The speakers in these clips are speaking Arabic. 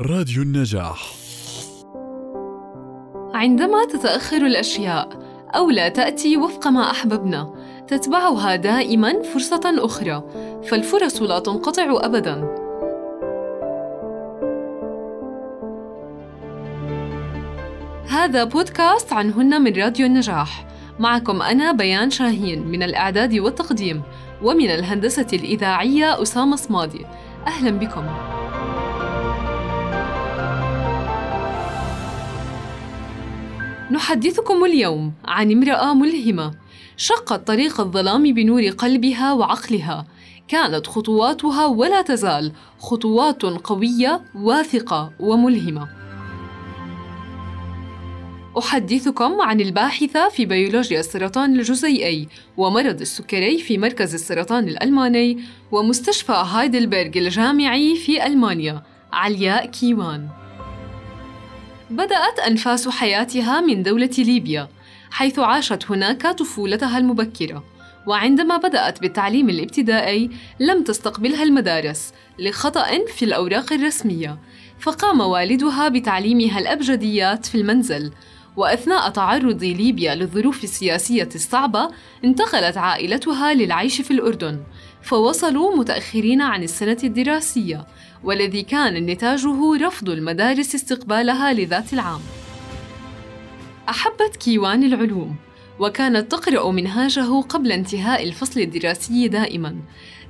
راديو النجاح. عندما تتأخر الأشياء أو لا تأتي وفق ما أحببنا تتبعها دائما فرصة أخرى فالفرص لا تنقطع أبدا. هذا بودكاست عنهن من راديو النجاح. معكم أنا بيان شاهين من الإعداد والتقديم ومن الهندسة الإذاعية أسامة صمادي. أهلا بكم. نحدثكم اليوم عن امرأة ملهمة. شقت طريق الظلام بنور قلبها وعقلها. كانت خطواتها ولا تزال خطوات قوية واثقة وملهمة. أحدثكم عن الباحثة في بيولوجيا السرطان الجزيئي ومرض السكري في مركز السرطان الألماني ومستشفى هايدلبرغ الجامعي في ألمانيا علياء كيوان. بدأت أنفاس حياتها من دولة ليبيا حيث عاشت هناك طفولتها المبكرة وعندما بدأت بالتعليم الابتدائي لم تستقبلها المدارس لخطأ في الأوراق الرسمية فقام والدها بتعليمها الأبجديات في المنزل وأثناء تعرض ليبيا للظروف السياسية الصعبة انتقلت عائلتها للعيش في الأردن فوصلوا متأخرين عن السنة الدراسية والذي كان نتاجه رفض المدارس استقبالها لذات العام. أحبت كيوان العلوم وكانت تقرأ منهاجه قبل انتهاء الفصل الدراسي دائما.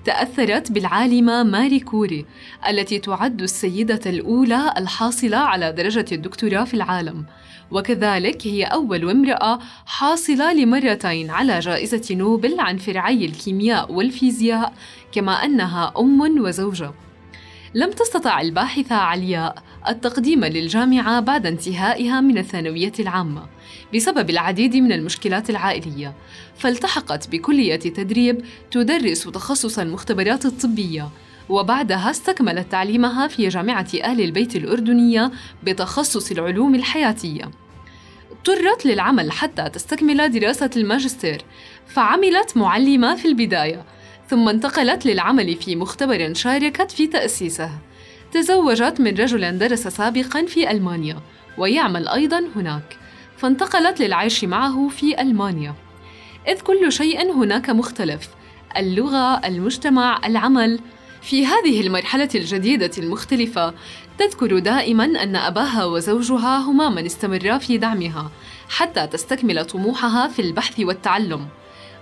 تأثرت بالعالمة ماري كوري التي تعد السيدة الأولى الحاصلة على درجة الدكتوراه في العالم. وكذلك هي أول امرأة حاصلة لمرتين على جائزة نوبل عن فرعي الكيمياء والفيزياء كما أنها أم وزوجة. لم تستطع الباحثة علياء التقديم للجامعة بعد انتهائها من الثانوية العامة بسبب العديد من المشكلات العائلية فالتحقت بكلية تدريب تدرس تخصص المختبرات الطبية وبعدها استكملت تعليمها في جامعة آل البيت الأردنية بتخصص العلوم الحياتية. اضطرت للعمل حتى تستكمل دراسة الماجستير فعملت معلمة في البداية ثم انتقلت للعمل في مختبر شاركت في تأسيسه. تزوجت من رجل درس سابقا في ألمانيا ويعمل أيضا هناك فانتقلت للعيش معه في ألمانيا. إذ كل شيء هناك مختلف اللغة، المجتمع، العمل. في هذه المرحلة الجديدة المختلفة تذكر دائما أن أباها وزوجها هما من استمرا في دعمها حتى تستكمل طموحها في البحث والتعلم.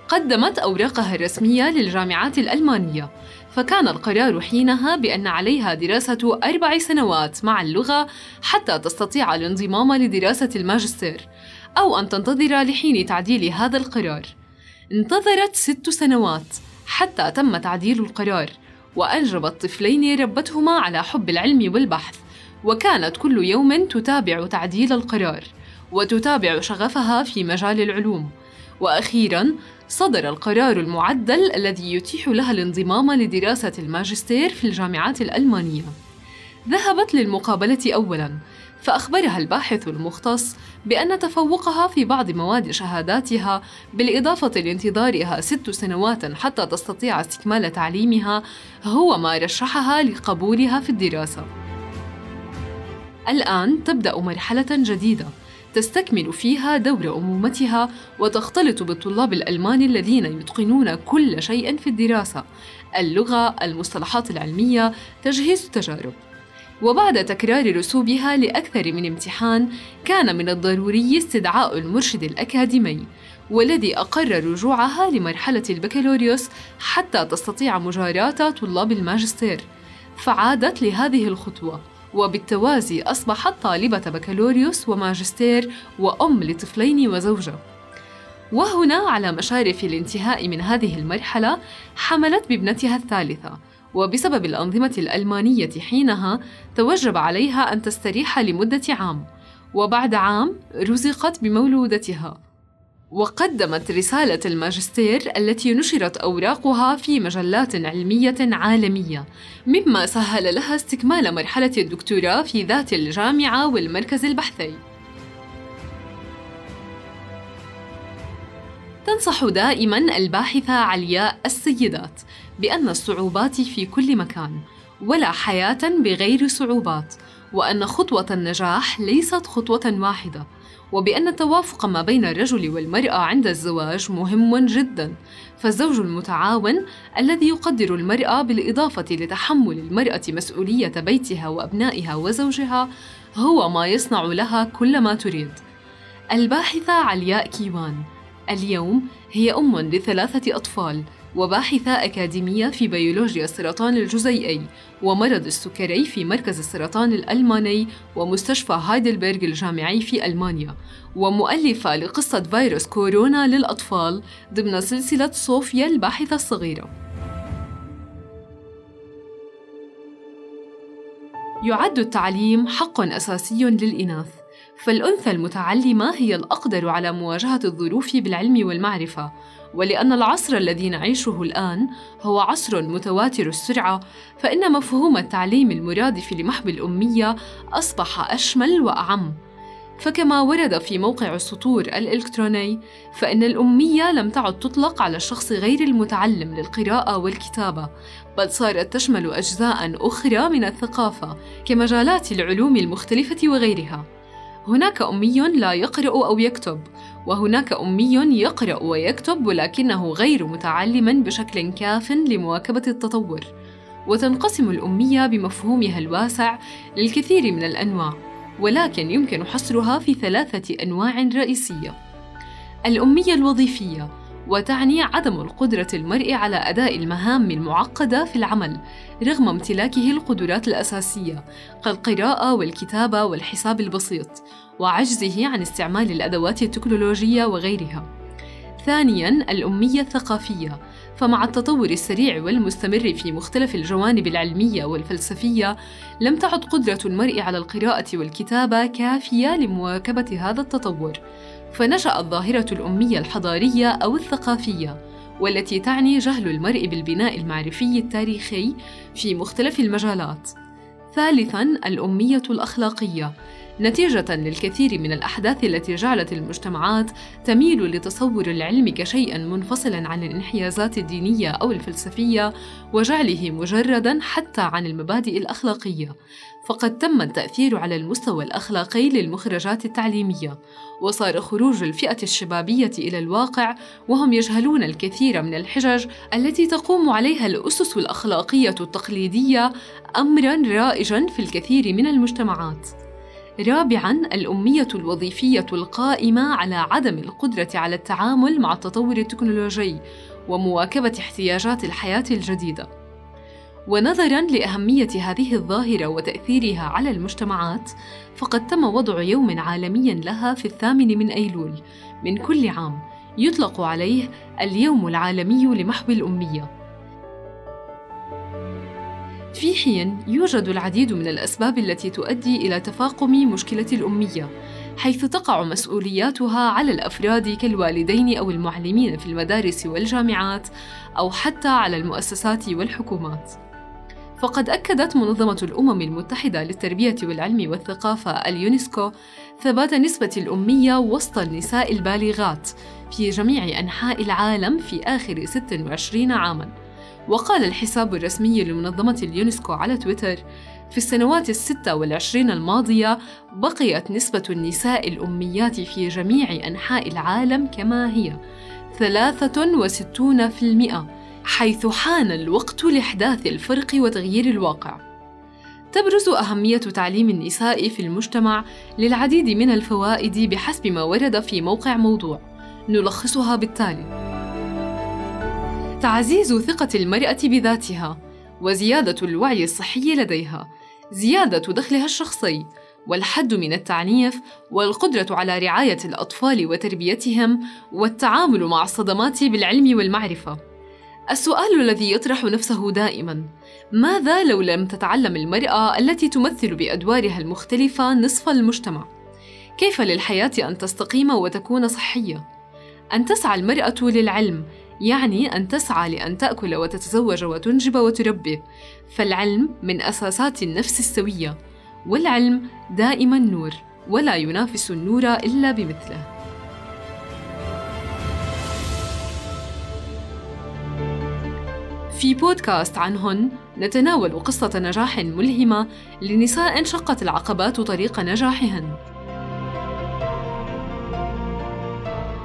قدمت أوراقها الرسمية للجامعات الألمانية فكان القرار حينها بأن عليها دراسة أربع سنوات مع اللغة حتى تستطيع الانضمام لدراسة الماجستير أو أن تنتظر لحين تعديل هذا القرار. انتظرت ست سنوات حتى تم تعديل القرار وأنجبت طفلين ربتهما على حب العلم والبحث وكانت كل يوم تتابع تعديل القرار وتتابع شغفها في مجال العلوم. وأخيرا صدر القرار المعدل الذي يتيح لها الانضمام لدراسة الماجستير في الجامعات الألمانية ذهبت للمقابلة اولا فأخبرها الباحث المختص بأن تفوقها في بعض مواد شهاداتها بالإضافة لانتظارها ست سنوات حتى تستطيع استكمال تعليمها هو ما رشحها لقبولها في الدراسة. الآن تبدأ مرحلة جديدة تستكمل فيها دور أمومتها وتختلط بالطلاب الألمان الذين يتقنون كل شيء في الدراسة اللغة، المصطلحات العلمية، تجهيز التجارب. وبعد تكرار رسوبها لأكثر من امتحان كان من الضروري استدعاء المرشد الأكاديمي والذي أقر رجوعها لمرحلة البكالوريوس حتى تستطيع مجاراة طلاب الماجستير فعادت لهذه الخطوة وبالتوازي أصبحت طالبة بكالوريوس وماجستير وأم لطفلين وزوجة. وهنا على مشارف الانتهاء من هذه المرحلة حملت بابنتها الثالثة وبسبب الأنظمة الألمانية حينها توجب عليها أن تستريح لمدة عام وبعد عام رزقت بمولودتها. وقدمت رسالة الماجستير التي نشرت أوراقها في مجلات علمية عالمية، مما سهل لها استكمال مرحلة الدكتوراه في ذات الجامعة والمركز البحثي. تنصح دائما الباحثة علياء السيدات بأن الصعوبات في كل مكان ولا حياة بغير صعوبات وأن خطوة النجاح ليست خطوة واحدة وبأن التوافق ما بين الرجل والمرأة عند الزواج مهم جدا. فالزوج المتعاون الذي يقدر المرأة بالإضافة لتحمل المرأة مسؤولية بيتها وأبنائها وزوجها هو ما يصنع لها كل ما تريد. الباحثة علياء كيوان. اليوم هي أم لثلاثة أطفال. وباحثة أكاديمية في بيولوجيا السرطان الجزيئي ومرض السكري في مركز السرطان الألماني ومستشفى هايدلبرغ الجامعي في ألمانيا ومؤلفة لقصة فيروس كورونا للأطفال ضمن سلسلة صوفيا الباحثة الصغيرة. يعد التعليم حق أساسي للإناث فالأنثى المتعلمة هي الأقدر على مواجهة الظروف بالعلم والمعرفة ولأن العصر الذي نعيشه الآن هو عصر متواتر السرعة فإن مفهوم التعليم المرادف لمحو الأمية أصبح أشمل وأعم. فكما ورد في موقع السطور الإلكتروني فإن الأمية لم تعد تطلق على الشخص غير المتعلم للقراءة والكتابة بل صارت تشمل أجزاء أخرى من الثقافة كمجالات العلوم المختلفة وغيرها. هناك أمي لا يقرأ أو يكتب وهناك أمي يقرأ ويكتب ولكنه غير متعلم بشكل كاف لمواكبة التطور. وتنقسم الأمية بمفهومها الواسع للكثير من الأنواع ولكن يمكن حصرها في ثلاثة أنواع رئيسية. الأمية الوظيفية وتعني عدم القدرة المرء على أداء المهام المعقدة في العمل رغم امتلاكه القدرات الأساسية كالقراءة والكتابة والحساب البسيط وعجزه عن استعمال الأدوات التكنولوجية وغيرها. ثانياً الأمية الثقافية فمع التطور السريع والمستمر في مختلف الجوانب العلمية والفلسفية لم تعد قدرة المرء على القراءة والكتابة كافية لمواكبة هذا التطور فنشأت ظاهرة الأمية الحضارية أو الثقافية والتي تعني جهل المرء بالبناء المعرفي التاريخي في مختلف المجالات. ثالثاً الأمية الأخلاقية نتيجة للكثير من الأحداث التي جعلت المجتمعات تميل لتصور العلم كشيء منفصلا عن الانحيازات الدينية أو الفلسفية وجعله مجردا حتى عن المبادئ الأخلاقية. فقد تم التأثير على المستوى الأخلاقي للمخرجات التعليمية وصار خروج الفئة الشبابية إلى الواقع وهم يجهلون الكثير من الحجج التي تقوم عليها الأسس الأخلاقية التقليدية أمرا رائجا في الكثير من المجتمعات. رابعاً الأمية الوظيفية القائمة على عدم القدرة على التعامل مع التطور التكنولوجي ومواكبة احتياجات الحياة الجديدة. ونظراً لأهمية هذه الظاهرة وتأثيرها على المجتمعات، فقد تم وضع يوم عالمي لها في الثامن من أيلول من كل عام، يطلق عليه اليوم العالمي لمحو الأمية. في حين يوجد العديد من الأسباب التي تؤدي إلى تفاقم مشكلة الأمية، حيث تقع مسؤولياتها على الأفراد كالوالدين أو المعلمين في المدارس والجامعات، أو حتى على المؤسسات والحكومات. فقد أكدت منظمة الأمم المتحدة للتربية والعلم والثقافة اليونسكو ثبات نسبة الأمية وسط النساء البالغات في جميع أنحاء العالم في آخر 26 عاماً. وقال الحساب الرسمي لمنظمة اليونسكو على تويتر في السنوات الستة والعشرين الماضية بقيت نسبة النساء الأميات في جميع أنحاء العالم كما هي 63% حيث حان الوقت لإحداث الفرق وتغيير الواقع. تبرز أهمية تعليم النساء في المجتمع للعديد من الفوائد بحسب ما ورد في موقع موضوع. نلخصها بالتالي تعزيز ثقة المرأة بذاتها وزيادة الوعي الصحي لديها زيادة دخلها الشخصي والحد من التعنيف والقدرة على رعاية الأطفال وتربيتهم والتعامل مع الصدمات بالعلم والمعرفة السؤال الذي يطرح نفسه دائما ماذا لو لم تتعلم المرأة التي تمثل بأدوارها المختلفة نصف المجتمع؟ كيف للحياة أن تستقيم وتكون صحية؟ أن تسعى المرأة للعلم يعني أن تسعى لأن تأكل وتتزوج وتنجب وتربي فالعلم من أساسات النفس السوية والعلم دائما نور ولا ينافس النور إلا بمثله في بودكاست عنهن نتناول قصة نجاح ملهمة لنساء شقت العقبات طريق نجاحهن.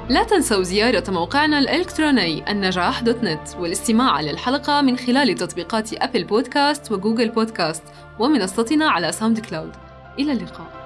لا تنسوا زيارة موقعنا الإلكتروني النجاح دوت نت والاستماع للحلقة من خلال تطبيقات أبل بودكاست وجوجل بودكاست ومنصتنا على ساوند كلاود إلى اللقاء.